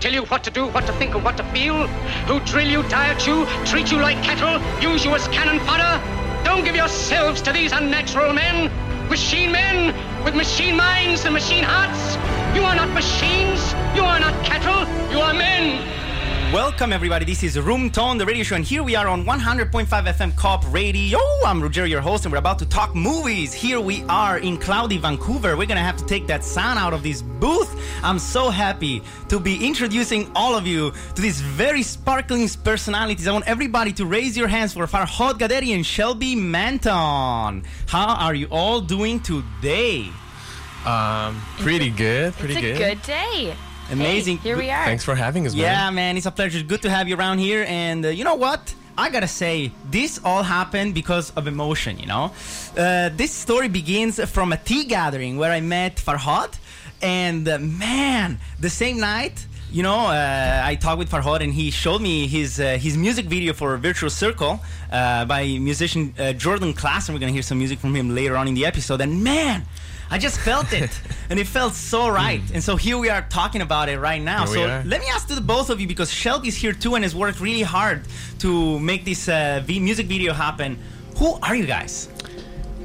tell you what to do, what to think, and what to feel, who drill you, diet you, treat you like cattle, use you as cannon fodder. Don't give yourselves to these unnatural men, machine men with machine minds and machine hearts. You are not machines, you are not cattle, you are men. Welcome, everybody. This is Room Tone, the radio show, and here we are on 100.5 FM Co-op Radio. I'm Roger, your host, and we're about to talk movies. Here we are in cloudy Vancouver. We're gonna have to take that sound out of this booth. I'm so happy to be introducing all of you to these very sparkling personalities. I want everybody to raise your hands for Farhad Gaderi and Shelby Manton. How are you all doing today? Um, pretty good. Pretty it's a good. good day. Amazing. Hey, here we are. Thanks for having us, man. Yeah, man, it's a pleasure. Good to have you around here. And uh, you know what? I gotta say, this all happened because of emotion, you know? Uh, this story begins from a tea gathering where I met Farhad. And uh, man, the same night, you know, uh, I talked with Farhad and he showed me his uh, his music video for Virtual Circle uh, by musician uh, Jordan and We're gonna hear some music from him later on in the episode. And man, I just felt it, and it felt so right. And so here we are talking about it right now. Here so let me ask to the both of you because Shelby's here too and has worked really hard to make this uh, v- music video happen. Who are you guys?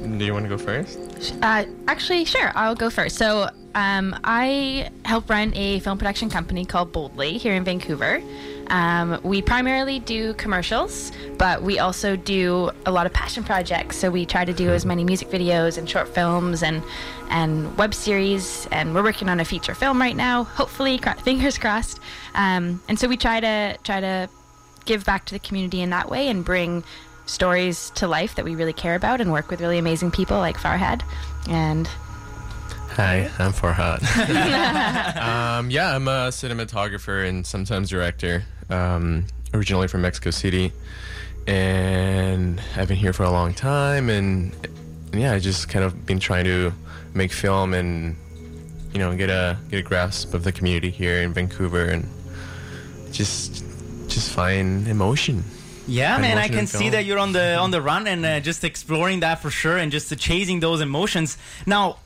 Do you want to go first? Uh, actually, sure. I'll go first. So, um, I help run a film production company called Boldly here in Vancouver. Um, we primarily do commercials, but we also do a lot of passion projects. So we try to do as many music videos and short films and and web series. And we're working on a feature film right now. Hopefully, cro- fingers crossed. Um, and so we try to try to give back to the community in that way and bring stories to life that we really care about and work with really amazing people like Farhad. And Hi, I'm Farhad. um, yeah, I'm a cinematographer and sometimes director. Um, originally from Mexico City, and I've been here for a long time. And, and yeah, I just kind of been trying to make film and you know get a get a grasp of the community here in Vancouver and just just find emotion. Yeah, An man, I can see that you're on the on the run and uh, just exploring that for sure, and just uh, chasing those emotions. Now,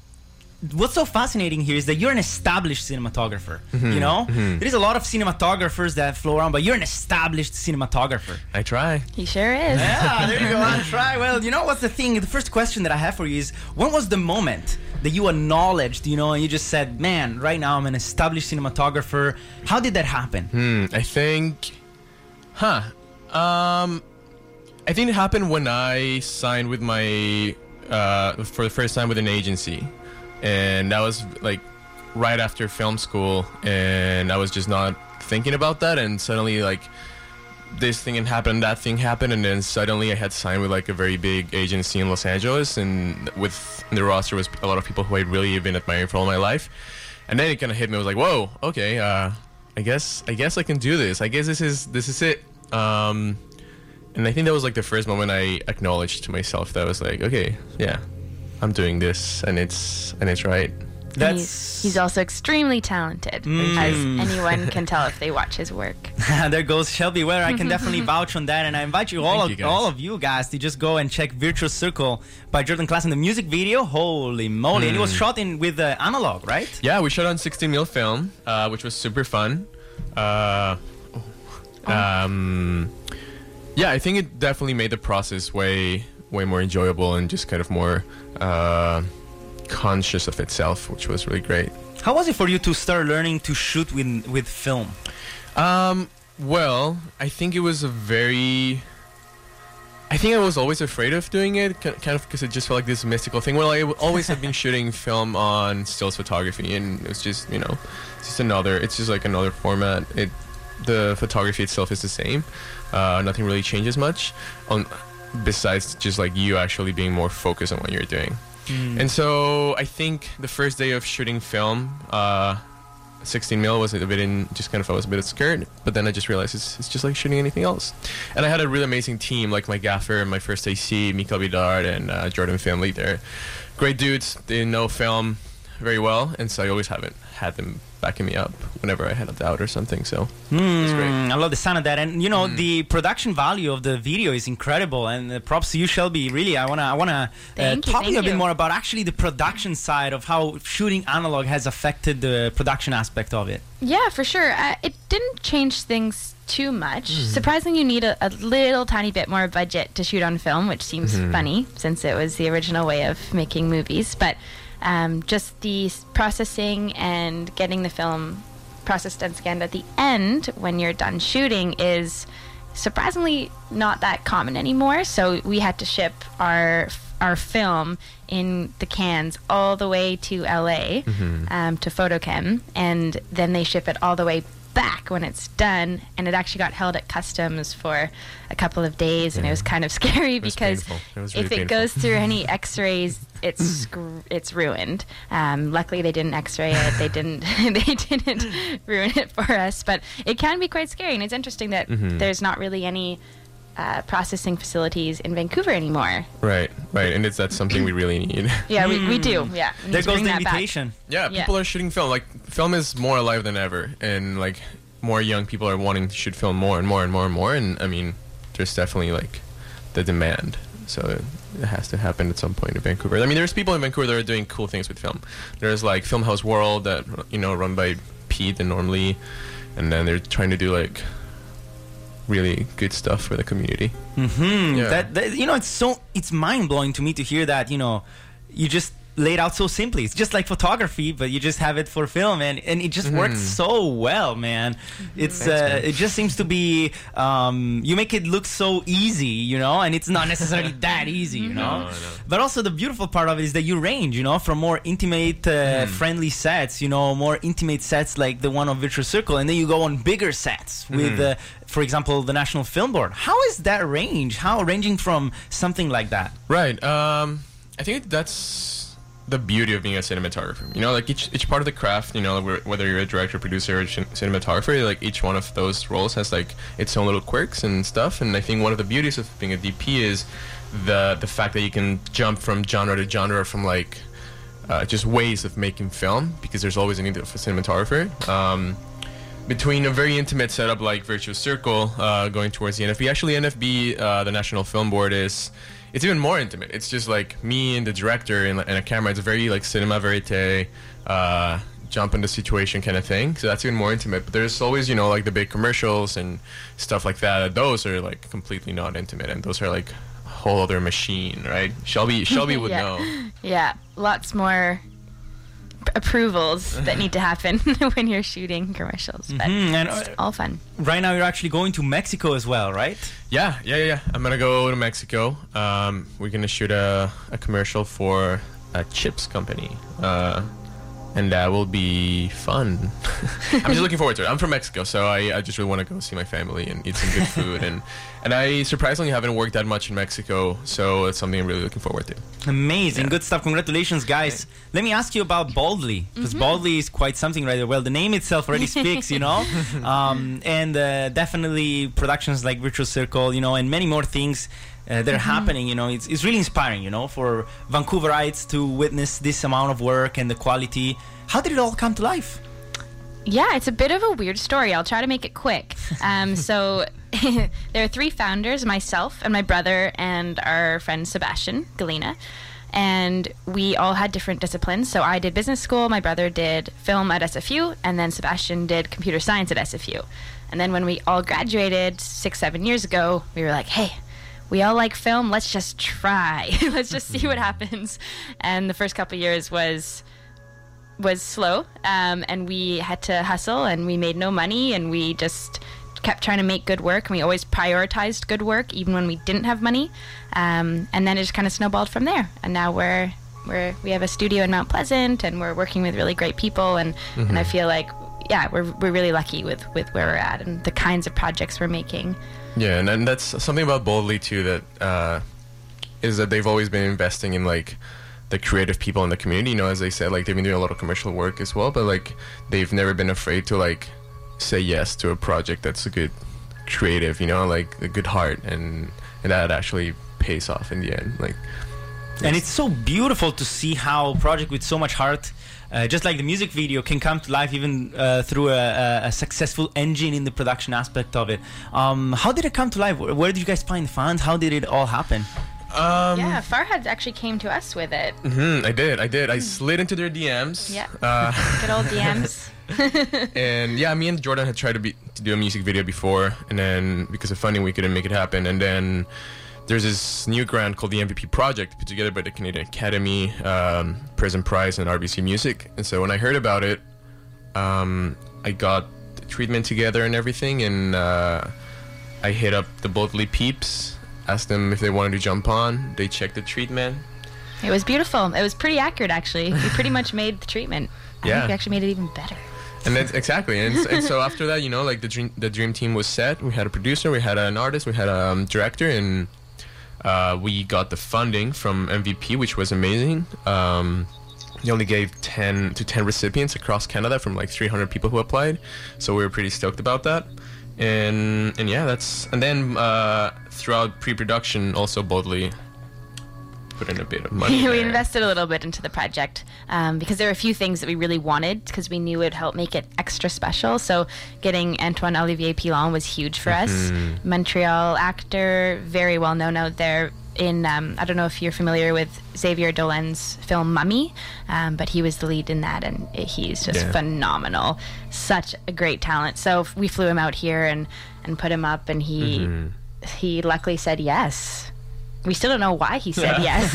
what's so fascinating here is that you're an established cinematographer. Mm-hmm, You know, there is a lot of cinematographers that flow around, but you're an established cinematographer. I try. he sure is. Yeah, there you go. I'll try. Well, you know what's the thing? The first question that I have for you is when was the moment that you acknowledged, you know, and you just said, man, right now I'm an established cinematographer. How did that happen? Hmm, I think, huh? Um, I think it happened when I signed with my uh, for the first time with an agency, and that was like right after film school, and I was just not thinking about that, and suddenly like this thing happened, that thing happened, and then suddenly I had signed with like a very big agency in Los Angeles, and with the roster was a lot of people who I'd really been admiring for all my life, and then it kind of hit me. I was like, whoa, okay, uh, I guess I guess I can do this. I guess this is this is it. Um, and I think that was like the first moment I acknowledged to myself that I was like, okay, yeah, I'm doing this, and it's and it's right. And That's he's, he's also extremely talented, Mm. as anyone can tell if they watch his work. there goes Shelby. Well, I can definitely vouch on that, and I invite you all Thank of you, guys. all of you guys to just go and check Virtual Circle by Jordan Klassen The music video, holy moly! And it was Hmm. shot in with uh, analog, right? Yeah, we shot on 16 mil film, uh, which was super fun. Uh, um, yeah, I think it definitely made the process way way more enjoyable and just kind of more uh, conscious of itself, which was really great. How was it for you to start learning to shoot with with film? Um, well, I think it was a very. I think I was always afraid of doing it, kind of because it just felt like this mystical thing. Well, I always have been shooting film on stills photography, and it's just you know, it's just another. It's just like another format. It, the photography itself is the same. Uh, nothing really changes much, on besides just like you actually being more focused on what you're doing. And so I think the first day of shooting film, uh, 16 mil was a bit in just kind of I was a bit of scared, but then I just realized it's, it's just like shooting anything else. And I had a really amazing team, like my gaffer, my first AC, Mikael Vidard, and uh, Jordan Finley. They're great dudes. They know film very well, and so I always haven't had them backing me up whenever I had a doubt or something. So it's great. Mm, I love the sound of that, and you know the production value of the video is incredible. And uh, props to you, Shelby. Really, I wanna, I wanna uh, you, talk to you a bit you. more about actually the production side of how shooting analog has affected the production aspect of it. Yeah, for sure. Uh, it didn't change things too much. Surprisingly, you need a, a little tiny bit more budget to shoot on film, which seems funny since it was the original way of making movies. But um, just the processing and getting the film processed and scanned at the end when you're done shooting is surprisingly not that common anymore. So we had to ship our our film in the cans all the way to LA um, to FotoKem, and then they ship it all the way back when it's done. And it actually got held at customs for a couple of days, and it was kind of scary because. It was if really it painful. goes through any X-rays, it's scr- it's ruined. Um, luckily, they didn't X-ray it. They didn't they didn't ruin it for us. But it can be quite scary, and it's interesting that Mm-hmm. there's not really any uh, processing facilities in Vancouver anymore. Right, right, and it's that's something we really need. Yeah, we, we do. Yeah, we There goes the that back. invitation. Yeah, Yeah. people are shooting film. Like film is more alive than ever, and like more young people are wanting to shoot film more and more and more and more. And I mean, there's definitely like the demand, so it has to happen at some point in Vancouver. I mean, there's people in Vancouver that are doing cool things with film. There's like Film House World that you know run by Pete and Normally, and then they're trying to do like really good stuff for the community. Hmm. Yeah. That, that you know, it's so it's mind blowing to me to hear that. You know, you just laid out so simply. It's just like photography, but you just have it for film, and and it just works so well, man. It's Mm-hmm. Thanks, uh, man. it just seems to be um, you make it look so easy, you know, and it's not necessarily that easy, you know. No, know. But also the beautiful part of it is that you range, you know, from more intimate, uh, Mm. friendly sets, you know, more intimate sets like the one of Virtual Circle, and then you go on bigger sets Mm-hmm. with, uh, for example, the National Film Board. How is that range? How ranging from something like that? Right. Um, I think that's the beauty of being a cinematographer. You know, like each each part of the craft. You know, whether you're a director, producer, or cin- cinematographer, like each one of those roles has like its own little quirks and stuff. And I think one of the beauties of being a DP is the the fact that you can jump from genre to genre, from like uh, just ways of making film, because there's always a need for a cinematographer. Um, between a very intimate setup like Virtuous Circle uh, going towards the NFB. Actually, NFB, uh, the National Film Board, is it's even more intimate. It's just like me and the director and, and a camera. It's very like cinema verite, uh, jump into situation kind of thing. So that's even more intimate. But there's always you know like the big commercials and stuff like that. Those are like completely not intimate, and those are like a whole other machine, right? Shelby Shelby would Yeah. know. Yeah, lots more approvals that need to happen when you're shooting commercials, but Mhm, and, it's uh, all fun. Right now, you're actually going to Mexico as well, right? Yeah, yeah, yeah, yeah. I'm gonna go to Mexico. Um, we're gonna shoot a, a commercial for a chips company, uh, and that will be fun. I'm just looking forward to it. I'm from Mexico, so I, I just really want to go see my family and eat some good food. and and I surprisingly haven't worked that much in Mexico, so it's something I'm really looking forward to. Amazing, Yeah. good stuff. Congratulations, guys. Let me ask you about Boldly, because Boldly is quite something right. Well, the name itself already speaks, you know, um, and uh, definitely productions like Virtual Circle, you know, and many more things. Uh, that are happening, you know, it's, it's really inspiring, you know, for Vancouverites to witness this amount of work and the quality. How did it all come to life? Yeah, it's a bit of a weird story. I'll try to make it quick. Um, so there are three founders myself and my brother and our friend Sebastian Galina. And we all had different disciplines. So I did business school, my brother did film at SFU, and then Sebastian did computer science at SFU. And then when we all graduated six, seven years ago, we were like, hey, we all like film. Let's just try. Let's just see what happens. And the first couple years was was slow, um, and we had to hustle, and we made no money, and we just kept trying to make good work, and we always prioritized good work, even when we didn't have money. Um, and then it just kind of snowballed from there, and now we're we're we have a studio in Mount Pleasant, and we're working with really great people, and and I feel like yeah, we're we're really lucky with with where we're at and the kinds of projects we're making. Yeah, and, and that's something about Boldly too that uh, is that they've always been investing in like the creative people in the community. You know, as I said, like they've been doing a lot of commercial work as well, but like they've never been afraid to like say yes to a project that's a good creative. You know, like a good heart, and and that actually pays off in the end. Like And it's so beautiful to see how a project with so much heart, uh, just like the music video, can come to life even uh, through a, a, successful engine in the production aspect of it. Um, how did it come to life? Where, where did you guys find the funds? How did it all happen? Um, yeah, Farhad actually came to us with it. mhm, I did, I did. I slid into their DMs. Yeah. Uh, Good old DMs. and yeah, me and Jordan had tried to be to do a music video before, and then because of funding, we couldn't make it happen. And then there's this new grant called the MVP Project, put together by the Canadian Academy, um, Prism Prize, and RBC Music. And so when I heard about it, um, I got the treatment together and everything, and uh, I hit up the Boldly peeps, asked them if they wanted to jump on. They checked the treatment. It was beautiful. It was pretty accurate, actually. We pretty much made the treatment. I Yeah. think we actually made it even better. and that's exactly and, and so after that you know like the dream the dream team was set we had a producer we had an artist we had a um, director and uh, we got the funding from mvp which was amazing um, they only gave 10 to 10 recipients across canada from like 300 people who applied so we were pretty stoked about that and and yeah that's and then uh, throughout pre-production also boldly put in a bit of money we invested a little bit into the project um, because there were a few things that we really wanted because we knew it would help make it extra special. So getting Antoine Olivier Pilon was huge for us. Mm-hmm. Montreal actor, very well known out there. In um, I don't know if you're familiar with Xavier Dolan's film Mommy, um, but he was the lead in that, and it, he's just Yeah. phenomenal. Such a great talent. So we flew him out here and and put him up, and he Mm-hmm. he luckily said yes. We still don't know why he said yes.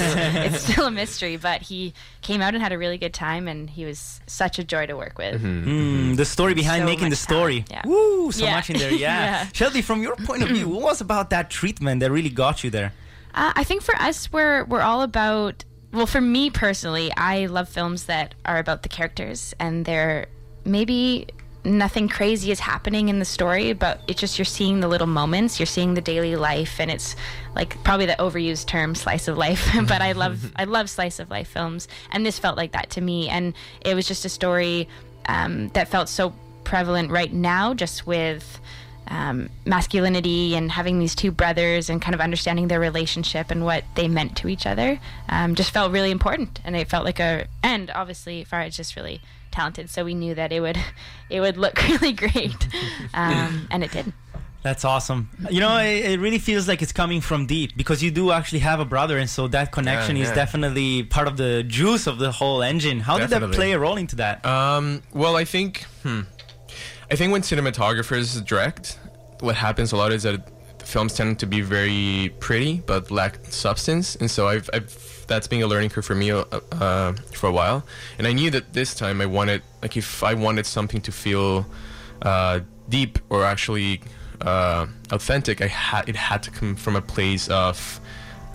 it's still a mystery, but he came out and had a really good time, and he was such a joy to work with. Mm, the story behind So making the story. talent, yeah. Woo, so Yeah. much in there. Yeah. Yeah. Shelby, from your point of view, what was about that treatment that really got you there? Uh, I think for us, we're we're all about. Well, for me personally, I love films that are about the characters and they're maybe nothing crazy is happening in the story, but it's just you're seeing the little moments, you're seeing the daily life, and it's like probably the overused term slice of life. but I love I love slice of life films, and this felt like that to me, and it was just a story um, that felt so prevalent right now, just with um, masculinity and having these two brothers and kind of understanding their relationship and what they meant to each other um, just felt really important and it felt like a and obviously Farah's just really talented so we knew that it would it would look really great um, and it did That's awesome. You know, it, it really feels like it's coming from deep because you do actually have a brother, and so that connection is yeah. definitely part of the juice of the whole engine. How did that play a role into that? Um, well, I think, hmm, I think when cinematographers direct, what happens a lot is that films tend to be very pretty but lack substance, and so I've, I've that's been a learning curve for me uh, uh, for a while. And I knew that this time I wanted, like, if I wanted something to feel uh, deep or actually uh, authentic, I had it had to come from a place of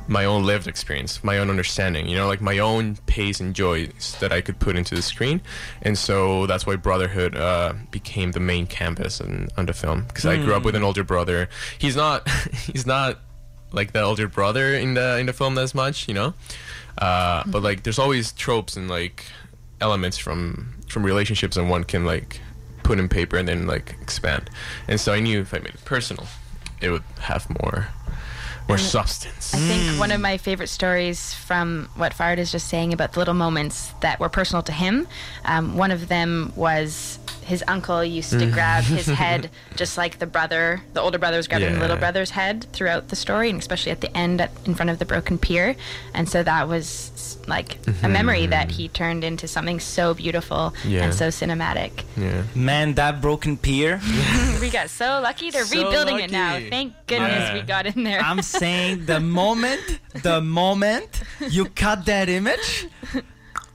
my own lived experience, my own understanding, you know, like my own pace and joys that I could put into the screen. And so that's why Brotherhood uh, became the main canvas on, on the film. Because I grew up with an older brother. He's not, he's not like the older brother in the in the film as much, you know. Uh, but like, there's always tropes and like elements from from relationships, and one can like put in paper and then like expand. And so I knew if I made it personal, it would have more more substance. I think one of my favorite stories from what Fard is just saying about the little moments that were personal to him. Um, one of them was his uncle used to grab mm. his head just like the brother, the older brother was grabbing the little brother's head throughout the story, and especially at the end at, in front of the broken pier. And so that was s- like a mm-hmm. memory that he turned into something so beautiful Yeah. and so cinematic. Yeah. Man, that broken pier. we got so lucky. They're So rebuilding it now. Thank goodness Yeah. we got in there. I'm saying the moment, the moment you cut that image,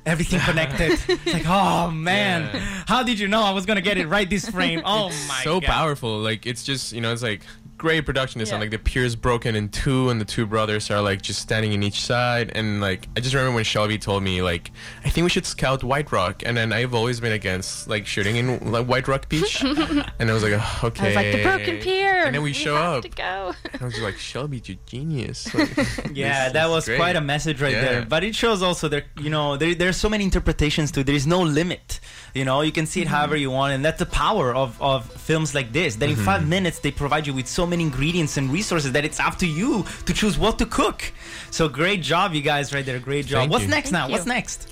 everything connected. It's like, oh man, Yeah. how did you know I was gonna get it right this frame? Oh my so god. powerful. Like it's just you know it's like great production design. Yeah. Like the pier is broken in two, and the two brothers are like just standing in each side. And like I just remember when Shelby told me like I think we should scout White Rock, and then I've always been against like shooting in like White Rock Beach, and I was like, oh, okay. I was like the broken pier. and then we show have up. To go. I was just like, Shelby, you genius. Like, Yeah, that was great. quite a message right Yeah. there. But it shows also there, you know, there, there's so many interpretations to. There is no limit. You know, you can see it Mm-hmm. however you want, and that's the power of, of films like this. That in Mm-hmm. five minutes they provide you with so many ingredients and resources that it's up to you to choose what to cook. So great job, you guys, right there. Great job. Thank What's you. next Thank now? you. What's next?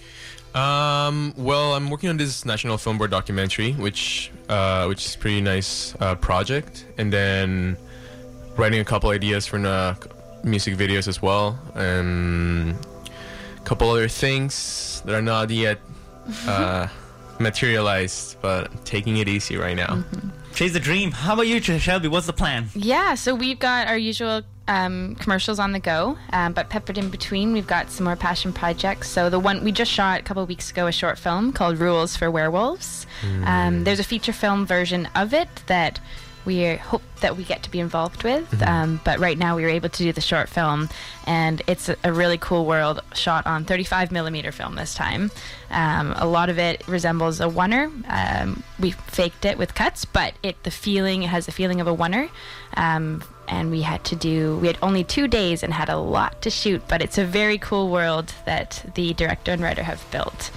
Um, well, I'm working on this National Film Board documentary, which uh, which is a pretty nice uh, project, and then writing a couple ideas for uh, music videos as well, and a couple other things that are not yet uh, materialized, but taking it easy right now. Chase the dream. How about you, Shelby? What's the plan? Yeah, so we've got our usual um, commercials on the go, um, but peppered in between, we've got some more passion projects. So the one we just shot a couple weeks ago, a short film called Rules for Werewolves. Um, there's a feature film version of it that we hope that we get to be involved with. Um, but right now, we were able to do the short film, and it's a, a really cool world shot on 35 millimeter film this time. Um, a lot of it resembles a oner. Um, we faked it with cuts, but it the feeling it has the feeling of a oner. Um, and we had to do we had only two days and had a lot to shoot, but it's a very cool world that the director and writer have built.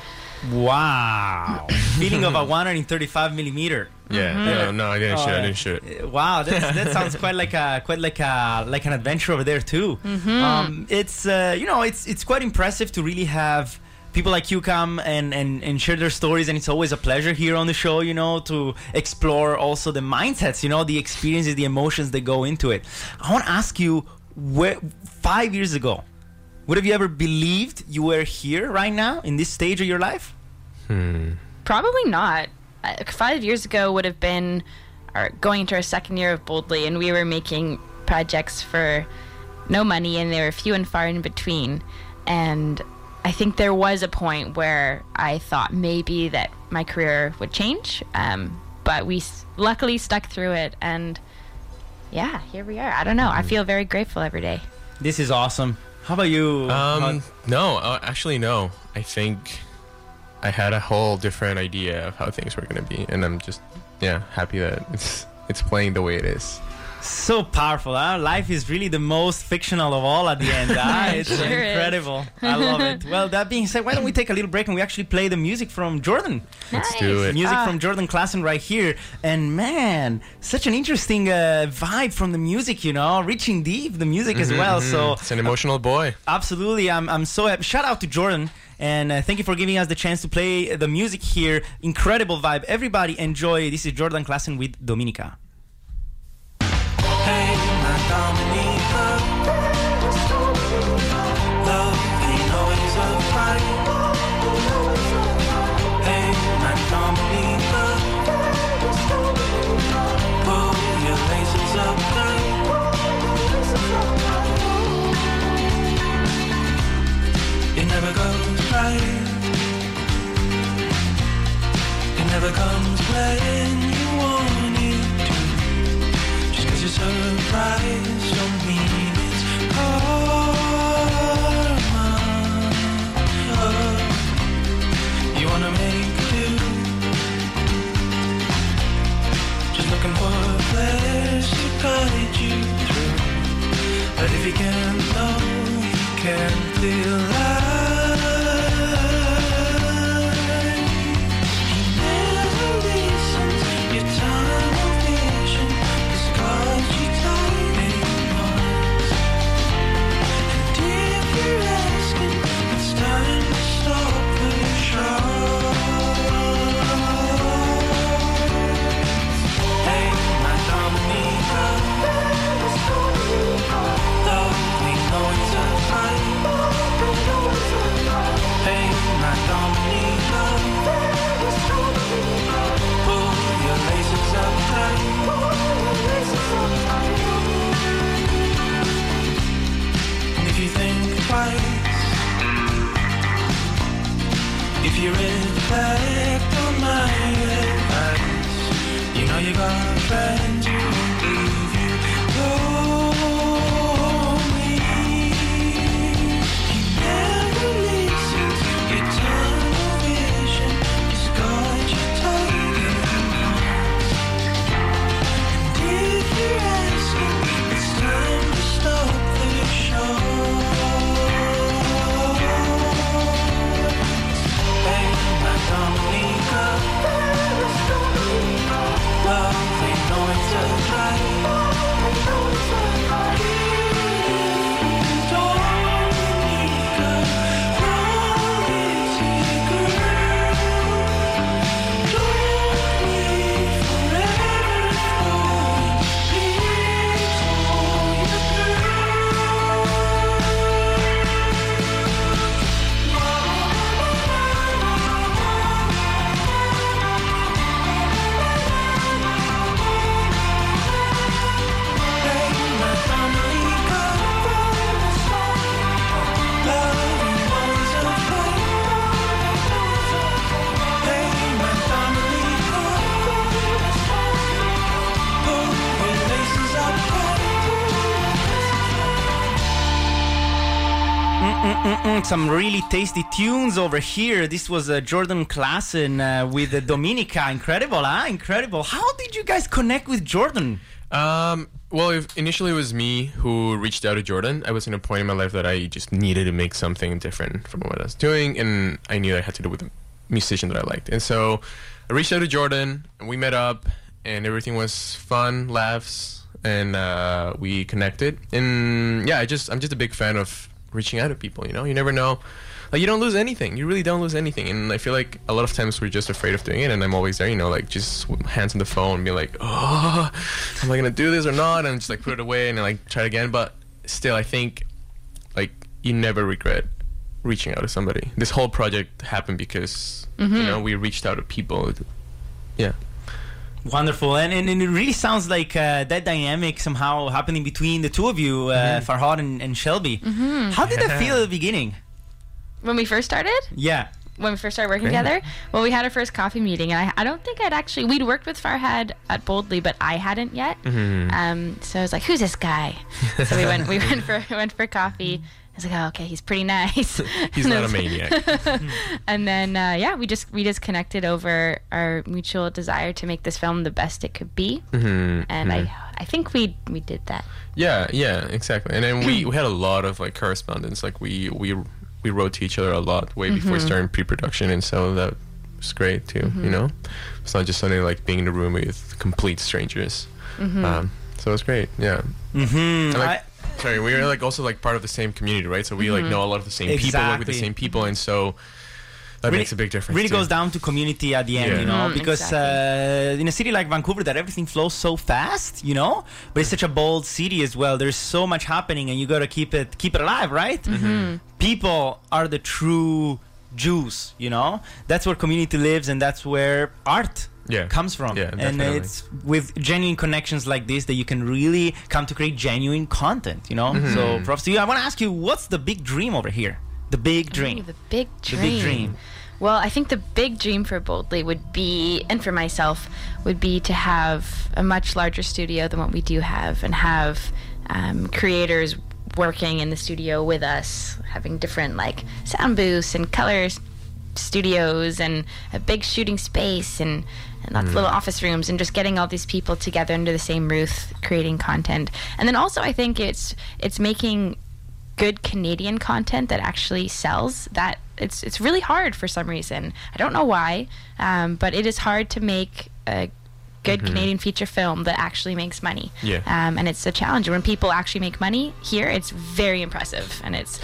Wow. Feeling of a 135 millimeter. Yeah, no, no, I didn't shoot. I didn't shoot. Wow, that's, that sounds quite like a quite like a like an adventure over there too. Um, it's uh, you know it's it's quite impressive to really have people like you come and, and and share their stories, and it's always a pleasure here on the show. You know to explore also the mindsets, you know the experiences, the emotions that go into it. I want to ask you, where five years ago, would have you ever believed you were here right now in this stage of your life? Probably not. Uh, five years ago would have been our, going into our second year of Boldly, and we were making projects for no money, and they were few and far in between. And I think there was a point where I thought maybe that my career would change, um, but we s- luckily stuck through it, and yeah, here we are. I don't know. I feel very grateful every day. This is awesome. How about you? Um, no, uh, actually, no. I think I had a whole different idea of how things were gonna be, and I'm just, yeah, happy that it's it's playing the way it is. So powerful, huh? Life is really the most fictional of all at the end. Huh? It's Sure is. incredible. I love it. Well, that being said, why don't we take a little break and we actually play the music from Jordan? Let's do it. Music Ah. from Jordan Klassen right here. And man, such an interesting uh, vibe from the music, you know, reaching deep the music as well. So It's an emotional boy. Absolutely, I'm, I'm so happy. Shout out to Jordan. And uh, thank you for giving us the chance to play the music here. Incredible vibe. Everybody enjoy. This is Jordan Klassen with Dominica. Never comes when you want it to. Just cause you're surprised don't mean it's karma. You wanna make do. Just looking for a place to guide you through. But if you can't know, you can't feel some really tasty tunes over here. This was uh, Jordan Klassen uh, with uh, Dominica. Incredible, huh? Incredible. How did you guys connect with Jordan? Um, well, initially it was me who reached out to Jordan. I was in a point in my life that I just needed to make something different from what I was doing, and I knew I had to do with a musician that I liked. And so I reached out to Jordan, and we met up, and everything was fun, laughs, and uh, we connected. And yeah, I just I'm just a big fan of reaching out to people. You know, you never know. Like you don't lose anything. You really don't lose anything. And I feel like a lot of times we're just afraid of doing it. And I'm always there. You know, like just hands on the phone, and be like, oh, am I gonna do this or not? And just like put it away and like try it again. But still, I think like you never regret reaching out to somebody. This whole project happened because you mm-hmm. know we reached out to people. Yeah. Wonderful, and, and, and it really sounds like uh, that dynamic somehow happening between the two of you, uh, Farhad and, and Shelby. How did that feel at the beginning? When we first started, Yeah. when we first started working Great. together, well, we had our first coffee meeting, and I, I don't think I'd actually we'd worked with Farhad at Boldly, but I hadn't yet. Um, so I was like, "Who's this guy?" so we went we went for we went for coffee. I was like, "Oh, okay, he's pretty nice." He's not a maniac. And then uh, yeah, we just we just connected over our mutual desire to make this film the best it could be, Mhm, and mhm. I I think we we did that. Yeah, yeah, exactly. And then we, we had a lot of like correspondence. Like we we we wrote to each other a lot way before starting pre-production, and so that was great too. You know, it's not just something like being in the room with complete strangers. Um, so it was great. Yeah. Mm-hmm. And, like, sorry, we are like also like part of the same community, right? So we like know a lot of the same people, work with the Exactly. same people, and so that Really- makes a big difference. It really too. goes down to community at the end, Yeah. you know, Mhm, because uh, in a city like Vancouver, that everything flows so fast, you know, but it's such a bold city as well. There's so much happening, and you got to keep it keep it alive, right? Mm-hmm. People are the true Jews, you know. That's where community lives, and that's where art Yeah. comes from. Yeah, and definitely. it's with genuine connections like this that you can really come to create genuine content, you know. Mm-hmm. So props to you. I want to ask you, what's the big dream over here? The big dream. Ooh, the big dream. The dream. big dream. Well, I think the big dream for Boldly would be, and for myself, would be to have a much larger studio than what we do have, and have um, creators working in the studio with us, having different like sound booths and colors studios and a big shooting space and, and lots of little office rooms and just getting all these people together under the same roof creating content. And then also i think it's it's making good canadian content that actually sells that it's it's really hard for some reason. I don't know why um, but it is hard to make a good canadian feature film that actually makes money. Yeah. um, and it's a challenge. When people actually make money here it's very impressive and it's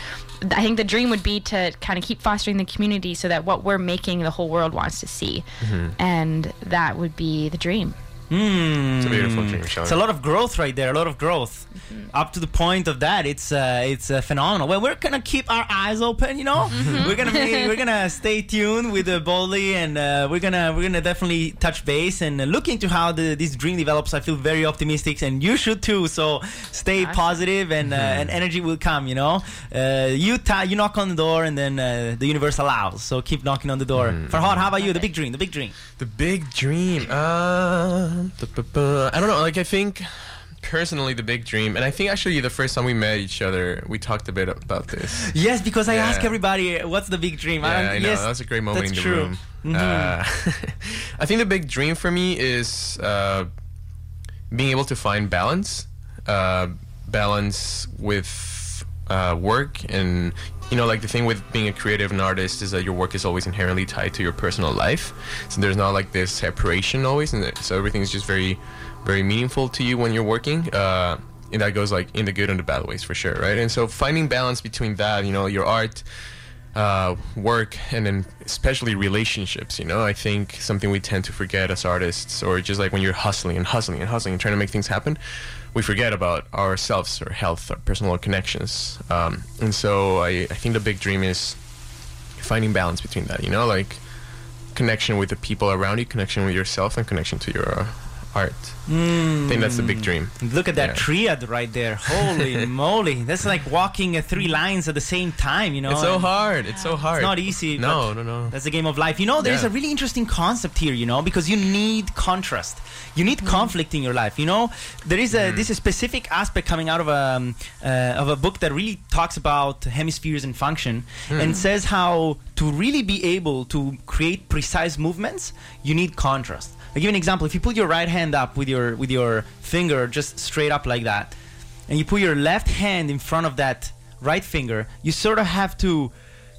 i think the dream would be to kind of keep fostering the community so that what we're making the whole world wants to see. Mm-hmm. And that would be the dream Hmm. It's a beautiful dream, Sean. It's a lot of growth right there. A lot of growth. Up to the point of that, it's uh, it's uh, phenomenal. Well, we're gonna keep our eyes open. You know, we're gonna be, we're gonna stay tuned with uh, Boldly, and uh, we're gonna we're gonna definitely touch base and uh, look into how the, this dream develops. I feel very optimistic, and you should too. So stay Awesome. positive, and uh, and energy will come. You know, uh, you ta- you knock on the door, and then uh, the universe allows. So keep knocking on the door. Farhad, how about you? The big dream. The big dream. The big dream. Uh, I don't know. Like I think personally, the big dream, and I think actually the first time we met each other, we talked a bit about this. Yes, because I ask everybody, what's the big dream? Yeah, I know. yes, that was a great moment in the true. room. Mhm. Uh, I think the big dream for me is uh, being able to find balance, uh, balance with uh, work, and you know, like the thing with being a creative and artist is that your work is always inherently tied to your personal life. So there's not like this separation always, and so everything is just very, very meaningful to you when you're working. Uh, and that goes like in the good and the bad ways for sure, right? And so finding balance between that, you know, your art uh, work and then especially relationships you know i think something we tend to forget as artists or just like when you're hustling and hustling and hustling and trying to make things happen we forget about ourselves our health our personal connections. Um, and so I, I think the big dream is finding balance between that you know like connection with the people around you connection with yourself and connection to your art I think that's a big dream. Look at that Yeah. triad right there. Holy moly. That's like walking uh, three lines at the same time, you know? It's so and hard. It's so hard. It's not easy. No, no, no. That's the game of life. You know, there's Yeah. a really interesting concept here, you know, because you need contrast. You need Mm. conflict in your life. You know, there is a this is specific aspect coming out of a um, uh, of a book that really talks about hemispheres and function Mm. and says how to really be able to create precise movements, you need contrast. I give you an example. If you put your right hand up with your with your finger just straight up like that, and you put your left hand in front of that right finger, you sort of have to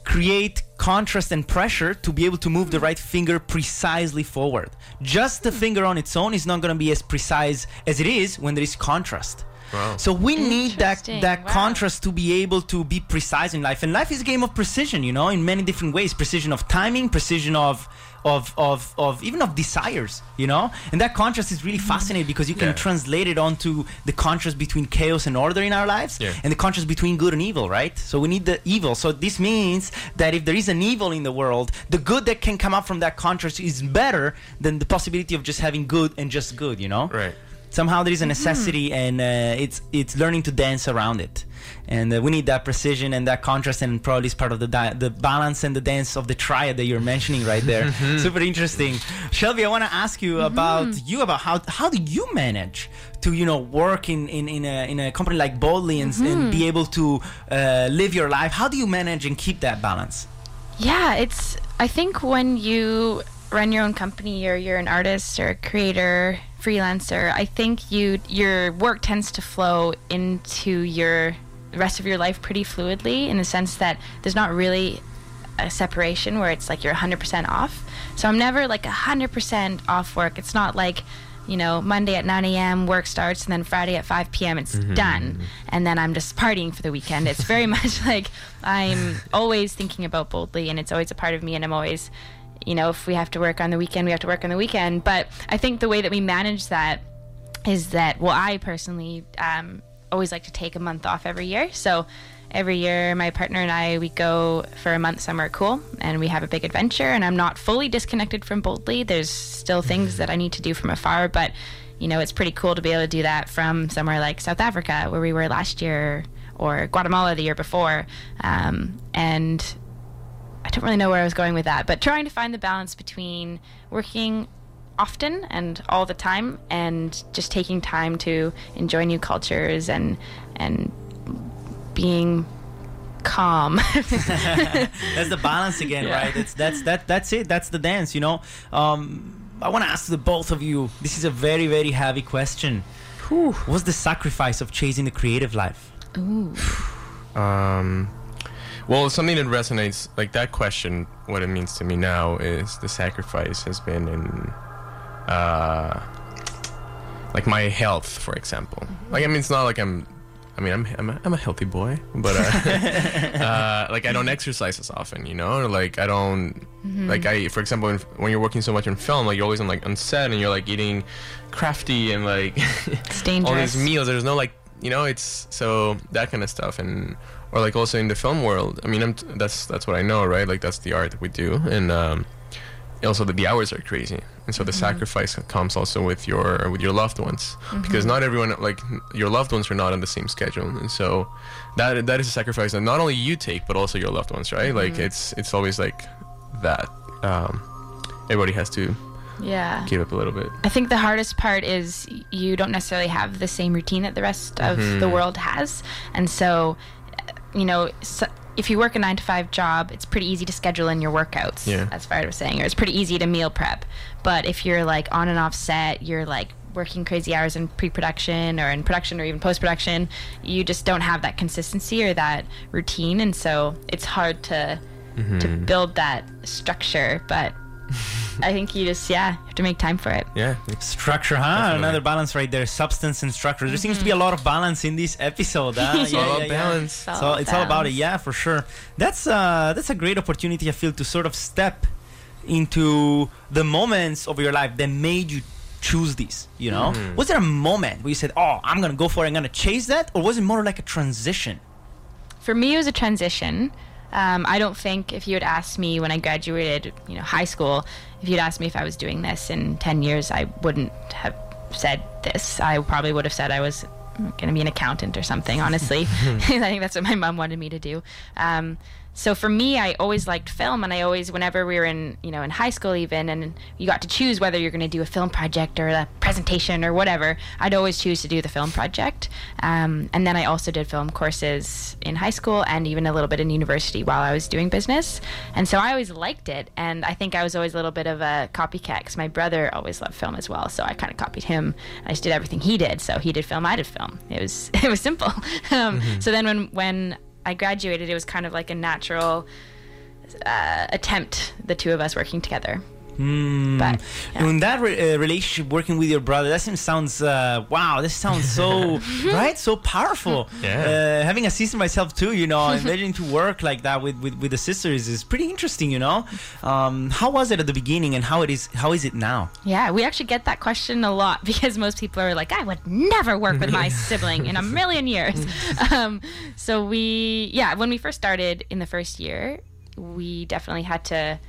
create contrast and pressure to be able to move the right finger precisely forward. Just the finger on its own is not going to be as precise as it is when there is contrast. Wow. So we need that that Wow. contrast to be able to be precise in life. And life is a game of precision, you know, in many different ways. Precision of timing, precision of of of, of even of desires, you know? And that contrast is really fascinating because you can Yeah. translate it onto the contrast between chaos and order in our lives Yeah. and the contrast between good and evil, right? So we need the evil. So this means that if there is an evil in the world, the good that can come up from that contrast is better than the possibility of just having good and just good, you know? Right. Somehow there is a necessity and uh, it's it's learning to dance around it. And uh, we need that precision and that contrast and probably is part of the di- the balance and the dance of the triad that you're mentioning right there. Super interesting. Shelby i want to ask you about you about how how do you manage to you know work in in, in a in a company like boldly and, and be able to uh, live your life? How do you manage and keep that balance? Yeah, it's. I think when you run your own company or you're an artist or a creator, freelancer, I think you your work tends to flow into your rest of your life pretty fluidly in the sense that there's not really a separation where it's like you're 100% off. So I'm never like 100% off work. It's not like, you know, Monday at 9 a.m. work starts and then Friday at 5 p.m. it's mm-hmm. done. And then I'm just partying for the weekend. It's very much like I'm always thinking about Boldly and it's always a part of me and I'm always, you know, if we have to work on the weekend, we have to work on the weekend. But I think the way that we manage that is that well i personally um, always like to take a month off every year. So every year my partner and i we go for a month somewhere cool and we have a big adventure. And i'm not fully disconnected from boldly. There's still things that i need to do from afar but you know it's pretty cool to be able to do that from somewhere like south africa where we were last year or guatemala the year before. Um, and I don't really know where I was going with that, but trying to find the balance between working often and all the time and just taking time to enjoy new cultures and and being calm. that's the balance again Yeah. right it's that's that that's it that's the dance you know um i want to ask the both of you this is a very very heavy question what's the sacrifice of chasing the creative life Ooh. Um, well, something that resonates like that question. What it means to me now is the sacrifice has been in, uh, like my health, for example. Like I mean, it's not like I'm. I mean, I'm I'm a, I'm a healthy boy, but uh, uh, like I don't exercise as often, you know. Like I don't like I, for example, when, when you're working so much in film, like you're always on like on set and you're like eating crafty and like It's all these meals. There's no like you know it's so that kind of stuff and or like also in the film world. I mean, I'm t- that's that's what I know, right? Like that's the art that we do, and um, also that the hours are crazy, and so the sacrifice comes also with your with your loved ones because not everyone like your loved ones are not on the same schedule, and so that that is a sacrifice that not only you take but also your loved ones, right? Like it's it's always like that. Um, everybody has to Yeah. give up a little bit. I think the hardest part is you don't necessarily have the same routine that the rest of Mm-hmm. the world has. And so, you know, so if you work a nine to five job, it's pretty easy to schedule in your workouts, Yeah. as Fred was saying, or it's pretty easy to meal prep. But if you're like on and off set, you're like working crazy hours in pre-production or in production or even post-production, you just don't have that consistency or that routine. And so it's hard to, to Mm-hmm. build that structure. But I think you just, yeah, you have to make time for it. Yeah, structure huh? Definitely. another balance right there. Substance and structure. There seems to be a lot of balance in this episode huh? It's all about balance. so it's all about it. yeah for sure. That's uh that's a great opportunity i feel to sort of step into the moments of your life that made you choose these you know? Was there a moment where you said oh i'm gonna go for it i'm gonna chase that or was it more like a transition? For me, it was a transition. Um, I don't think if you had asked me when I graduated, you know, high school, if you'd asked me if I was doing this in 10 years, I wouldn't have said this. I probably would have said I was going to be an accountant or something. Honestly, I think that's what my mom wanted me to do. Um, so for me, I always liked film, and I always, whenever we were in, you know, in high school even, and you got to choose whether you're going to do a film project or a presentation or whatever, I'd always choose to do the film project. Um, and then I also did film courses in high school and even a little bit in university while I was doing business. And so I always liked it, and I think I was always a little bit of a copycat because my brother always loved film as well. So I kind of copied him. I just did everything he did. So he did film, I did film. It was it was simple. um, So then when when I graduated, it was kind of like a natural uh, attempt, the two of us working together. But yeah. In that re- uh, relationship, working with your brother, that seems sounds uh, wow. This sounds so right, so powerful. Yeah. Uh, having a sister myself too, you know, imagining to work like that with with, with the sisters is pretty interesting. You know, um, how was it at the beginning, and how it is how is it now? Yeah, we actually get that question a lot because most people are like, I would never work with my sibling in a million years. Um, so we, yeah, when we first started in the first year, we definitely had to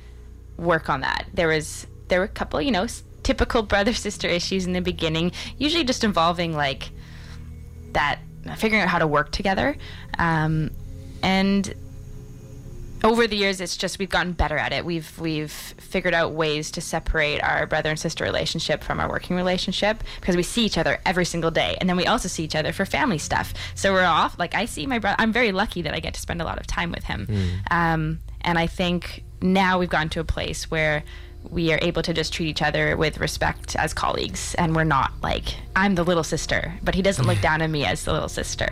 work on that. There was there were a couple, you know, typical brother sister issues in the beginning, usually just involving like that figuring out how to work together. Um, and over the years it's just we've gotten better at it. We've we've figured out ways to separate our brother and sister relationship from our working relationship because we see each other every single day. And then we also see each other for family stuff. So we're off like i see my brother i'm very lucky that i get to spend a lot of time with him. Um, and i think now we've gone to a place where we are able to just treat each other with respect as colleagues and we're not like i'm the little sister but he doesn't look down on me as the little sister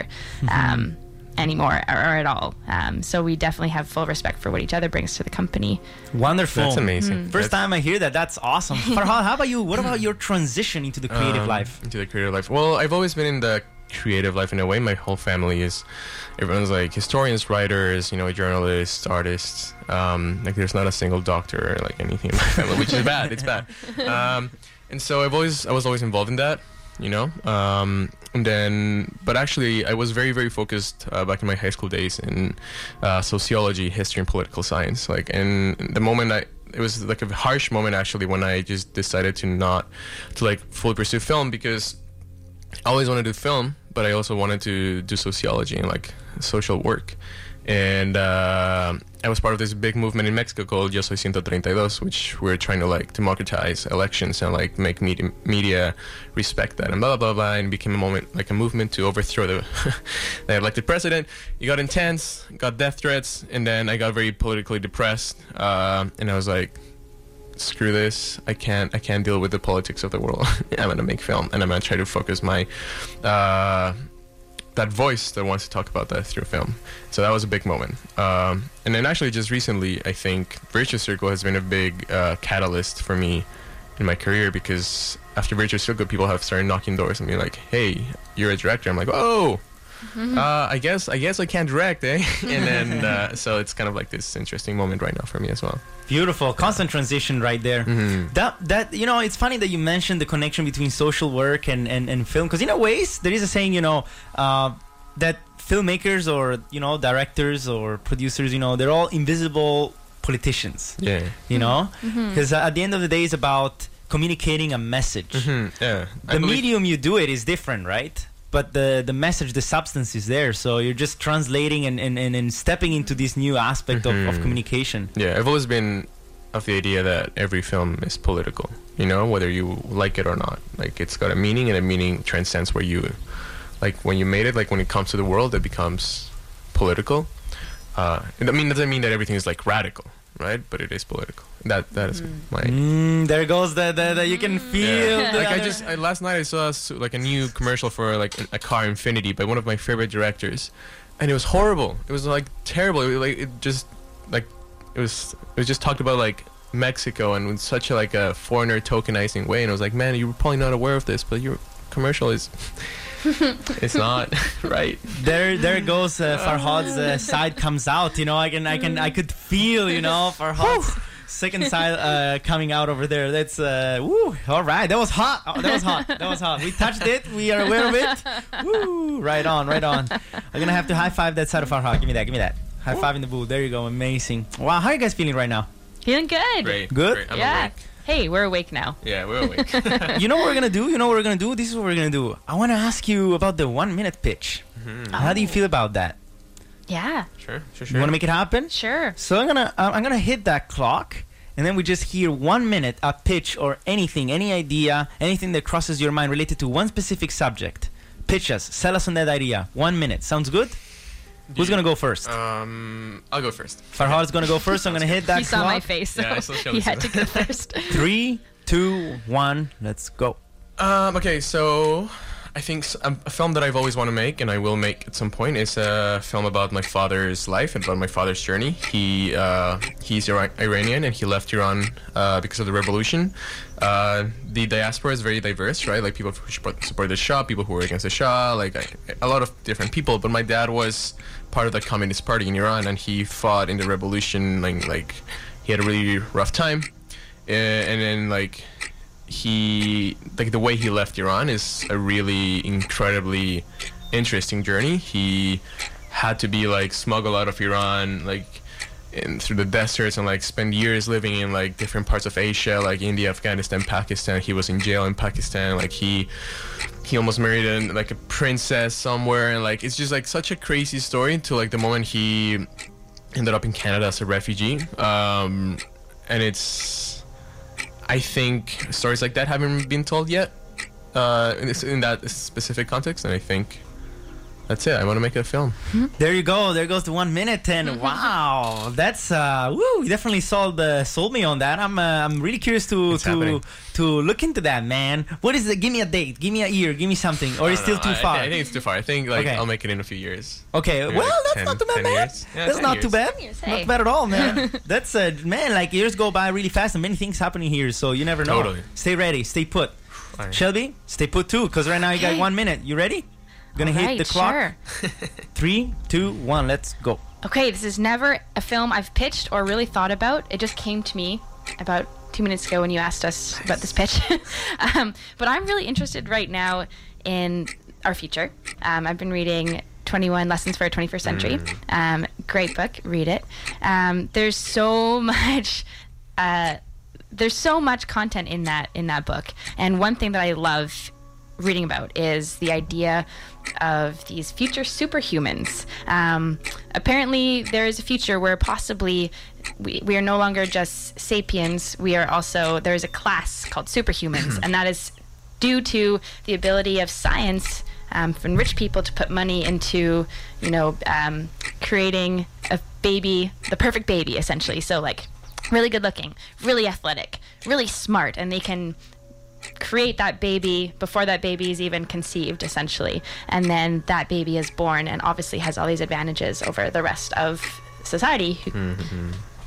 um, anymore or, or at all um, so we definitely have full respect for what each other brings to the company Wonderful. That's amazing. Mm-hmm. First That's- time I hear that. That's awesome. Farhad, how about you? What about your transition into the creative um, life? Into the creative life. Well, I've always been in the creative life in a way. My whole family is, everyone's like historians, writers, you know, journalists, artists. Um, like there's not a single doctor or like anything in my family, which is bad. It's bad. Um, and so I've always, I was always involved in that, you know. Um, and then, but actually, I was very, very focused uh, back in my high school days in uh, sociology, history, and political science. Like, and the moment I, it was like a harsh moment actually when I just decided to not to like fully pursue film because I always wanted to do film, but I also wanted to do sociology and like social work. And uh, I was part of this big movement in Mexico called Yo Soy 132, which we're trying to like democratize elections and like make media, media respect that and blah, blah, blah, blah. And became a moment, like a movement to overthrow the, the elected president. It got intense, got death threats, and then I got very politically depressed. Uh, and I was like, screw this. I can't i can't deal with the politics of the world. I'm gonna make film and i'm gonna try to focus my uh, that voice that wants to talk about that through film. So that was a big moment. Um, and then actually just recently i think virtuous circle has been a big uh, catalyst for me in my career because after virtuous circle people have started knocking doors and being like hey you're a director. I'm like oh uh, I guess I guess I can't direct, eh? and then uh, so it's kind of like this interesting moment right now for me as well. Beautiful, constant transition right there. Mm-hmm. That that you know, it's funny that you mentioned the connection between social work and and, and film because in a ways there is a saying you know uh, that filmmakers or you know directors or producers you know they're all invisible politicians. Yeah. You know, because at the end of the day, it's about communicating a message. Hmm, yeah. The believe- medium you do it is different, right? But the the message, the substance is there. So you're just translating and, and, and, and stepping into this new aspect of, of Mhm. communication. Yeah, I've always been of the idea that every film is political. You know, whether you like it or not. Like it's got a meaning, and a meaning transcends where you, like when you made it. Like when it comes to the world, it becomes political. Uh, I mean, doesn't mean that everything is like radical, right? But it is political. That that is my. Mm, there goes the, the, the you can feel. Yeah. the Like I just I, last night I saw a s- like a new commercial for like a car Infiniti by one of my favorite directors, and it was horrible. It was like terrible. It, like it just like it was it was just talked about like Mexico and in such a, like a foreigner tokenizing way, and I was like, man, you're probably not aware of this, but your commercial is it's not right. there there goes uh, Farhad's uh, side comes out. You know, I can I can I could feel you know Farhad's second side uh, coming out over there. That's uh, woo. All right, that was hot. Oh, that was hot. That was hot. We touched it. We are aware of it. Woo. Right on. Right on. I'm gonna have to high five that side of Farhad. Give me that. Give me that. High five in the booth. There you go. Amazing. Wow. How are you guys feeling right now? Feeling good. Great. Good? Great. I'm yeah. awake. Hey, we're awake now. Yeah, we're awake. you know what we're gonna do? You know what we're gonna do? This is what we're gonna do. I want to ask you about the one minute pitch. How do you feel about that? Yeah, sure, sure, sure. You want to make it happen? sure. So I'm gonna uh, I'm gonna hit that clock, and then we just hear one minute a pitch or anything, any idea, anything that crosses your mind related to one specific subject. Pitch us, sell us on that idea. One minute sounds good. Who's gonna go first? Um, I'll go first. Farhad's gonna go first. I'm gonna hit that He saw my face, so Yeah, I saw he Shelly's had to go first. Three, two, one. Let's go. Um, okay, so I think s- um, a film that I've always wanted to make, and I will make at some point, is a film about my father's life and about my father's journey. He uh, he's Ira- Iranian, and he left Iran uh, because of the revolution. Uh, the diaspora is very diverse, right? Like people who support, support the Shah, people who were against the Shah, like I- a lot of different people. But my dad was part of the Communist Party in Iran, and he fought in the revolution. Like, like he had a really rough time, uh, and then like he like the way he left Iran is a really incredibly interesting journey. He had to be like smuggled out of Iran like in through the deserts and like spend years living in like different parts of Asia like India, Afghanistan, Pakistan. He was in jail in Pakistan like he he almost married a, like a princess somewhere and like it's just like such a crazy story to like the moment he ended up in Canada as a refugee. Um and it's I think stories like that haven't been told yet uh, in, this, in that specific context, and I think that's it. I want to make a film. There you go. There goes the one minute, and wow, that's uh, woo! You definitely sold the sold me on that. I'm uh, I'm really curious to It's to happening. to look into that, man. What is it? Give me a date. Give me a year. Give me something. Or it's still know, too I- far. I, think it's too far. I think like Okay. I'll make it in a few years. Okay, Maybe well, like that's 10 not too bad, 10 man. years. Yeah, that's 10 not too years. bad. 10 years, Not bad at all, man. that's uh, man, like years go by really fast, and many things happening here, so you never know. Totally. Stay ready. Stay put. Alright. Shelby, stay put too, because right now you got one minute. You ready? Gonna hit the clock. Sure. Three, two, one. Let's go. Okay, this is never a film I've pitched or really thought about. It just came to me about two minutes ago when you asked us about this pitch. um, but I'm really interested right now in our future. Um, I've been reading 21 Lessons for a 21st Century. Um, great book, read it. Um, there's so much. Uh, there's so much content in that in that book, and one thing that I love reading about is the idea of these future superhumans. Um, apparently, there is a future where possibly we, we are no longer just sapiens. We are also there is a class called superhumans, and that is due to the ability of science um, for rich people to put money into, you know, um, creating a baby, the perfect baby, essentially. So like. Really good looking, really athletic, really smart, and they can create that baby before that baby is even conceived essentially and then that baby is born and obviously has all these advantages over the rest of society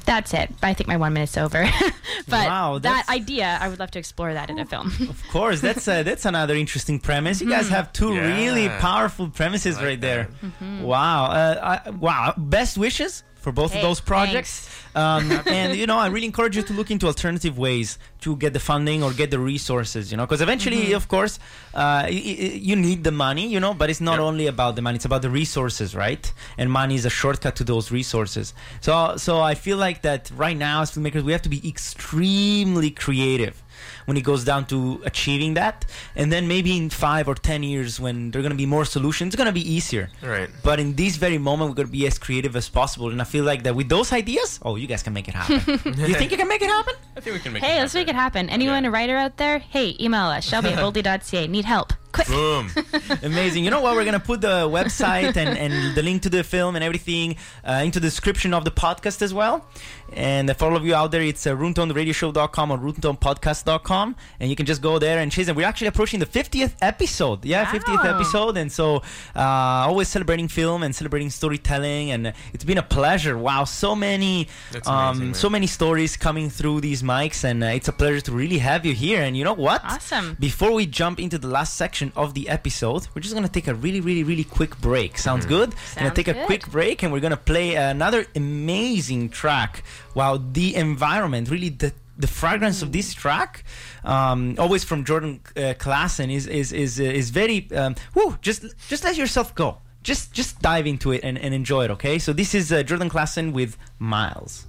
that's it i think my one minute's over but Wow, that idea i would love to explore that in a film Of course, that's uh, that's another interesting premise. You guys have two Yeah. really powerful premises like right there. Mm-hmm. Wow, uh, I, wow! Best wishes for both Hey, of those projects. Um, and you know, I really encourage you to look into alternative ways to get the funding or get the resources. You know, because eventually, Mm-hmm. of course, uh, y- y- you need the money. You know, but it's not Yep. only about the money; it's about the resources, right? And money is a shortcut to those resources. So, so I feel like that right now, as filmmakers, we have to be extremely creative when it goes down to achieving that. And then maybe in five or ten years, when there are going to be more solutions, it's going to be easier. Right. But in this very moment, we're going to be as creative as possible. And I feel like that with those ideas, oh, you guys can make it happen. you think you can make it happen? I think we can make. hey it let's make it happen anyone Yeah. a writer out there hey email us shelby at boldly.ca need help quick Boom. Amazing. You know what? We're going to put the website and, and the link to the film and everything uh, into the description of the podcast as well. And for all of you out there, it's uh, roomtoneradioshow.com or roomtonepodcast.com. And you can just go there and chase it. We're actually approaching the 50th episode. Yeah, 50th episode. And so uh, always celebrating film and celebrating storytelling. And it's been a pleasure. Wow, so many, That's um, amazing, so many stories coming through these mics. And uh, it's a pleasure to really have you here. And you know what? Awesome. Before we jump into the last section of the episode, we're just gonna take a really, really, really quick break. Sounds good? gonna Sounds take a quick break and we're gonna play another amazing track. Wow, the environment, really the the fragrance of this track, um, always from Jordan uh, Klassen, is is is uh, is very. Um, just just let yourself go. Just just dive into it and, and enjoy it. Okay. So this is uh, Jordan Klassen with Miles.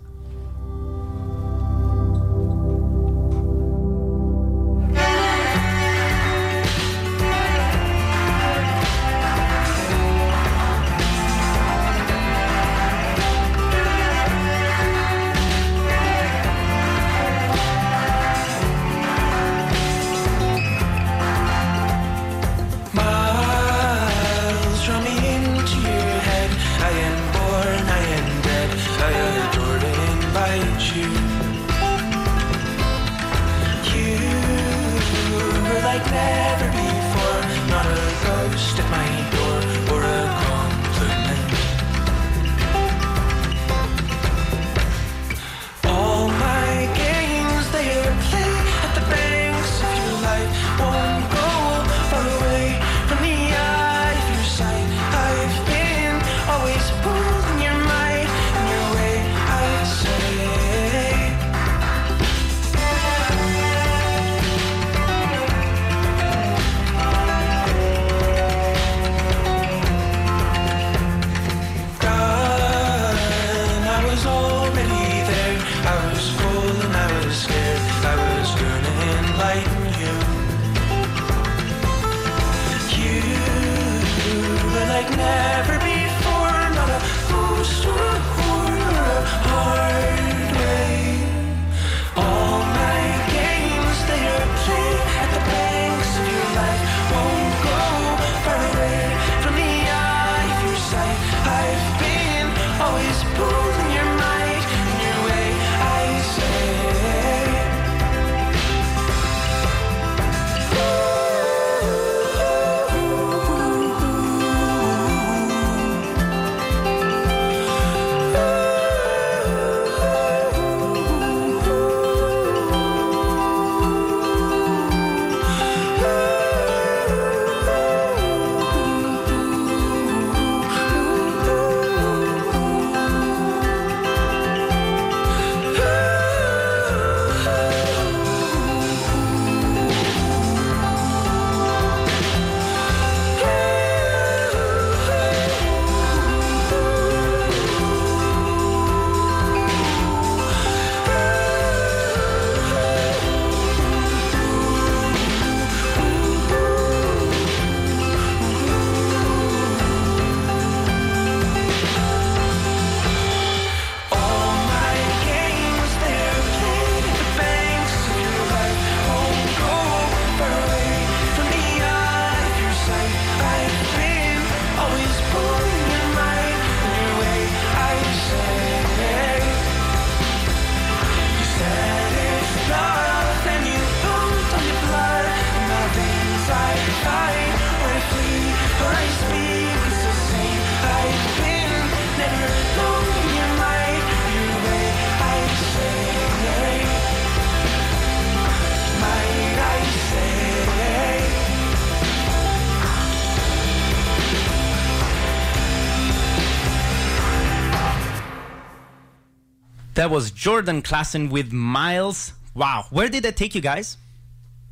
That was Jordan Klassen with Miles. Wow, where did that take you guys?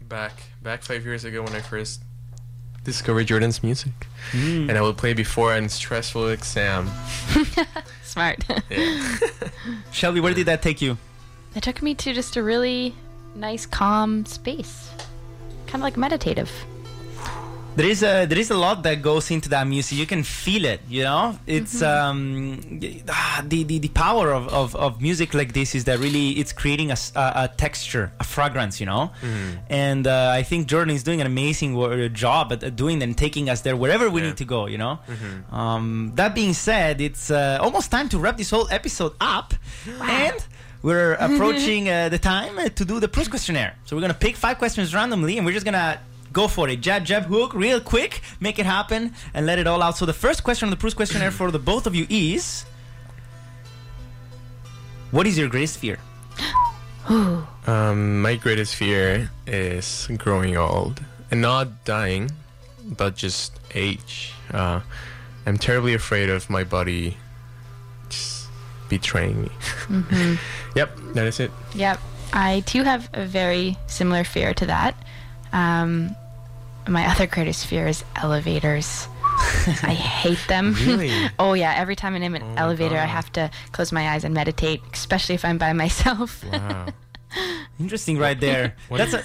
Back back five years ago when I first discovered Jordan's music, Hmm. and I would play before a stressful exam. Smart. Yeah. Shelby, where did that take you? it took me to just a really nice, calm space. Kind of like meditative. There is a there is a lot that goes into that music. You can feel it, you know. It's um y- ah, the, the the power of, of, of music like this is that really it's creating a texture, a fragrance, you know. And uh, I think Jordan is doing an amazing job at, at doing that and taking us there wherever we Yeah. need to go, you know. Um, that being said, it's uh, almost time to wrap this whole episode up, and. We're approaching uh, the time uh, to do the Proust questionnaire. So we're gonna pick five questions randomly, and we're just gonna go for it. Jab, jab, hook, real quick, make it happen, and let it all out. So the first question on the Proust questionnaire for the both of you is: What is your greatest fear? Um, my greatest fear is growing old and not dying, but just age. Uh, I'm terribly afraid of my body just betraying me. yep, that is it. Yep. I too have a very similar fear to that. Um, my other greatest fear is elevators. I hate them. Really? oh yeah, every time I'm in an Oh elevator, I have to close my eyes and meditate, especially if I'm by myself. Wow. Interesting, right there. That's do a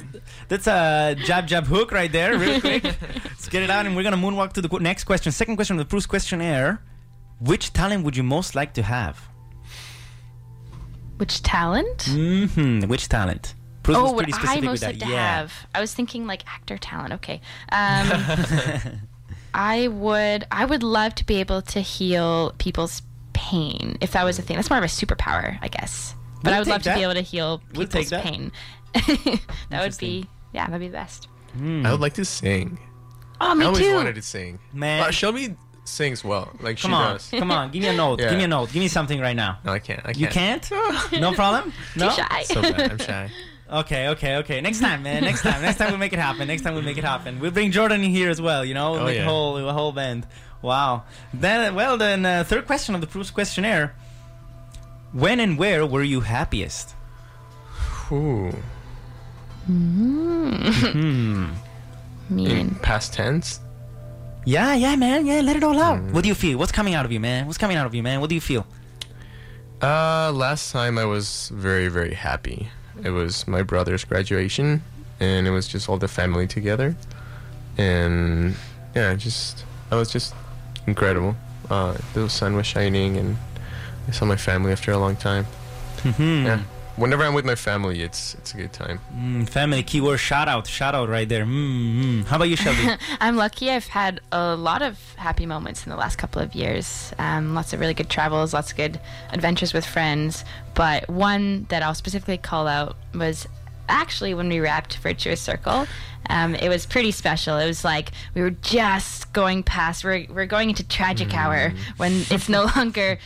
that's a jab, jab, hook right there. Real quick, let's get it out, and we're gonna moonwalk to the qu- next question. Second question of the Proust questionnaire: Which talent would you most like to have? Which talent? hmm Which talent? Proust oh, what pretty I specific most with that. like to yeah. have. I was thinking like actor talent. Okay. Um, I would. I would love to be able to heal people's pain if that was a thing. That's more of a superpower, I guess. But We'll I would take love to be able to heal We'll take people's that. pain. that would be. Yeah, that'd be the best. I would like to sing. Oh, me too. I always too. wanted to sing. Man. Uh, Shelby sings well. Like Come she on, does. come on, give me a note. Yeah. Give me a note. Give me something right now. No, I can't. I can't. You can't? no problem. No. Too shy. So bad. I'm shy. Okay, okay, okay. Next time, man. Next time. Next time we'll make it happen. Next time we'll make it happen. We'll bring Jordan in here as well. You know, we'll Oh, make a whole a whole band. Wow. Then, well, then uh, third question of the Proust questionnaire: When and where were you happiest? Ooh. Hmm. In Mean. past tense. Yeah, yeah, man. Yeah, let it all out. Mm. What do you feel? What's coming out of you, man? What's coming out of you, man? What do you feel? Uh, last time I was very, very happy. It was my brother's graduation, and it was just all the family together, and yeah, just I was just incredible. Uh, the sun was shining, and I saw my family after a long time. Hmm. Yeah, whenever I'm with my family, it's it's a good time. Mm, family keyword shout out, shout out right there. Mm, mm. How about you, Shelby? I'm lucky. I've had a lot of happy moments in the last couple of years. Um, lots of really good travels, lots of good adventures with friends. But one that I'll specifically call out was actually when we wrapped Virtuous Circle. Um, it was pretty special. It was like we were just going past. We're we're going into tragic hour when it's no longer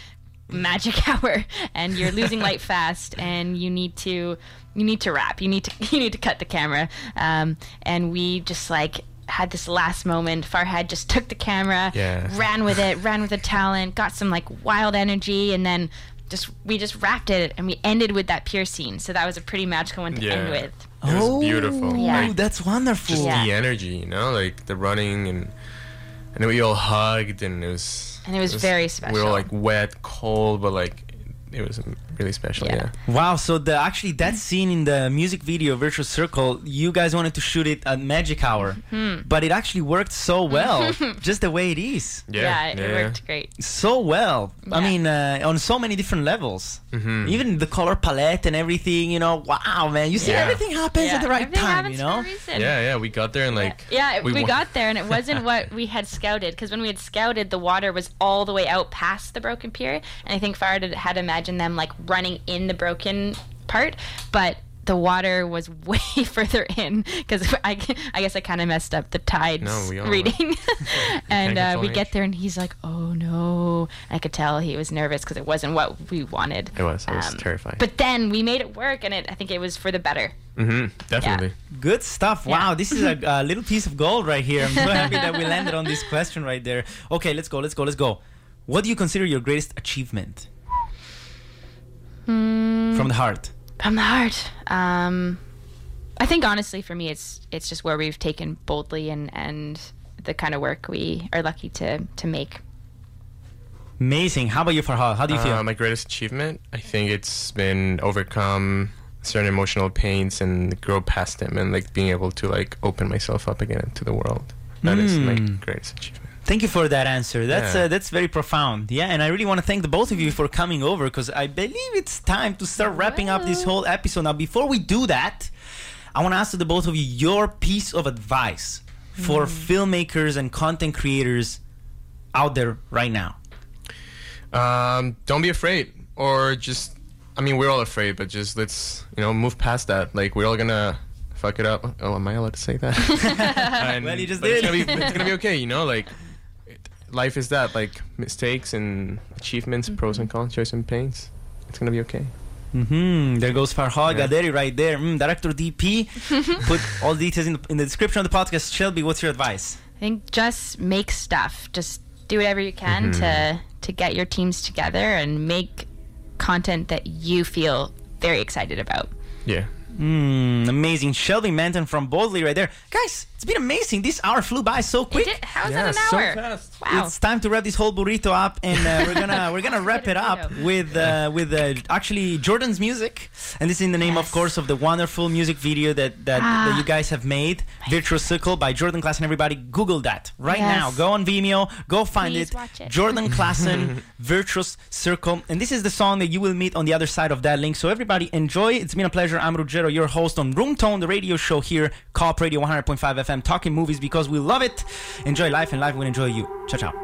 magic hour and you're losing light fast and you need to you need to wrap you need to you need to cut the camera um, and we just like had this last moment farhad just took the camera Yeah. ran with it ran with the talent got some like wild energy and then just we just wrapped it and we ended with that pier scene so that was a pretty magical one to end with It was beautiful. Yeah. Like, that's wonderful. just Yeah. the energy, you know, like the running and and we all hugged and it was And it was very special. We were like wet, cold, but like it was really special. Yeah. Yeah. Wow, so the actually that scene in the music video Virtuous Circle, you guys wanted to shoot it at Magic Hour, Hmm. but it actually worked so well, just the way it is, yeah, it worked great so well. I mean, uh, on so many different levels, Mhm. even the color palette and everything. You know, wow, man, you see Yeah. everything happens yeah, at the right everything time. You know, for. Yeah, yeah. We got there and like Yeah, we, wa- got there and it wasn't what we had scouted because when we had scouted, the water was all the way out past the broken pier, and I think Farhad had, had imagined them like running in the broken part, but the water was way further in because I, I guess I kind of messed up the tides No, we all- reading, and uh, we get there and he's like, "Oh no!" I could tell he was nervous because it wasn't what we wanted. It was. I was Um, terrified. But then we made it work, and it, I think it was for the better. hmm definitely. good stuff. Yeah. Wow, this is a, a little piece of gold right here. I'm so happy that we landed on this question right there. Okay, let's go. Let's go. Let's go. What do you consider your greatest achievement? From the heart. From the heart. Um, I think honestly, for me, it's it's just where we've taken boldly and and the kind of work we are lucky to to make. Amazing. How about you, Farhad? How do you feel? Uh, my greatest achievement, I think it's been overcome certain emotional pains and grow past them and like being able to like open myself up again to the world. That is my Mm. greatest achievement. Thank you for that answer. That's Yeah. uh, that's very profound. Yeah, and I really want to thank the both of you for coming over because I believe it's time to start wrapping up this whole episode. Now, before we do that, I want to ask the both of you your piece of advice for filmmakers and content creators out there right now. Um, don't be afraid, or just, I mean, we're all afraid, but just let's, you know, move past that. Like, we're all gonna fuck it up. Oh, am I allowed to say that? And- Well, you just but did. It's gonna, be, it's gonna be okay, you know, like, it, life is that, like, mistakes and achievements, pros and cons, joys and pains. It's gonna be okay. hmm There goes Farhad Yeah. Gaderi right there. Mm, Director DP. Put all the details in the, in the description of the podcast. Shelby, what's your advice? I think just make stuff. Just do whatever you can to to get your teams together and make content that you feel very excited about. Yeah. Mm, amazing. Shelby Manton from Boldly right there. Guys, it's been amazing. This hour flew by so quick. It did, how's Yeah, that an hour? fast. Wow. It's time to wrap this whole burrito up, and uh, we're gonna we're gonna wrap it up with uh, with uh, actually Jordan's music, and this is in the name, of course, of the wonderful music video that that, Ah. that you guys have made, Virtuous Circle by Jordan Klassen. Everybody, Google that right Yes. now. Go on Vimeo, go find it. it. Jordan Klassen, Virtuous Circle, and this is the song that you will meet on the other side of that link. So everybody, enjoy. It's been a pleasure. I'm Ruggero, your host on Room Tone, the radio show here, Co-op Radio 100.5 FM, talking movies because we love it. Enjoy life, and life will enjoy you. 下场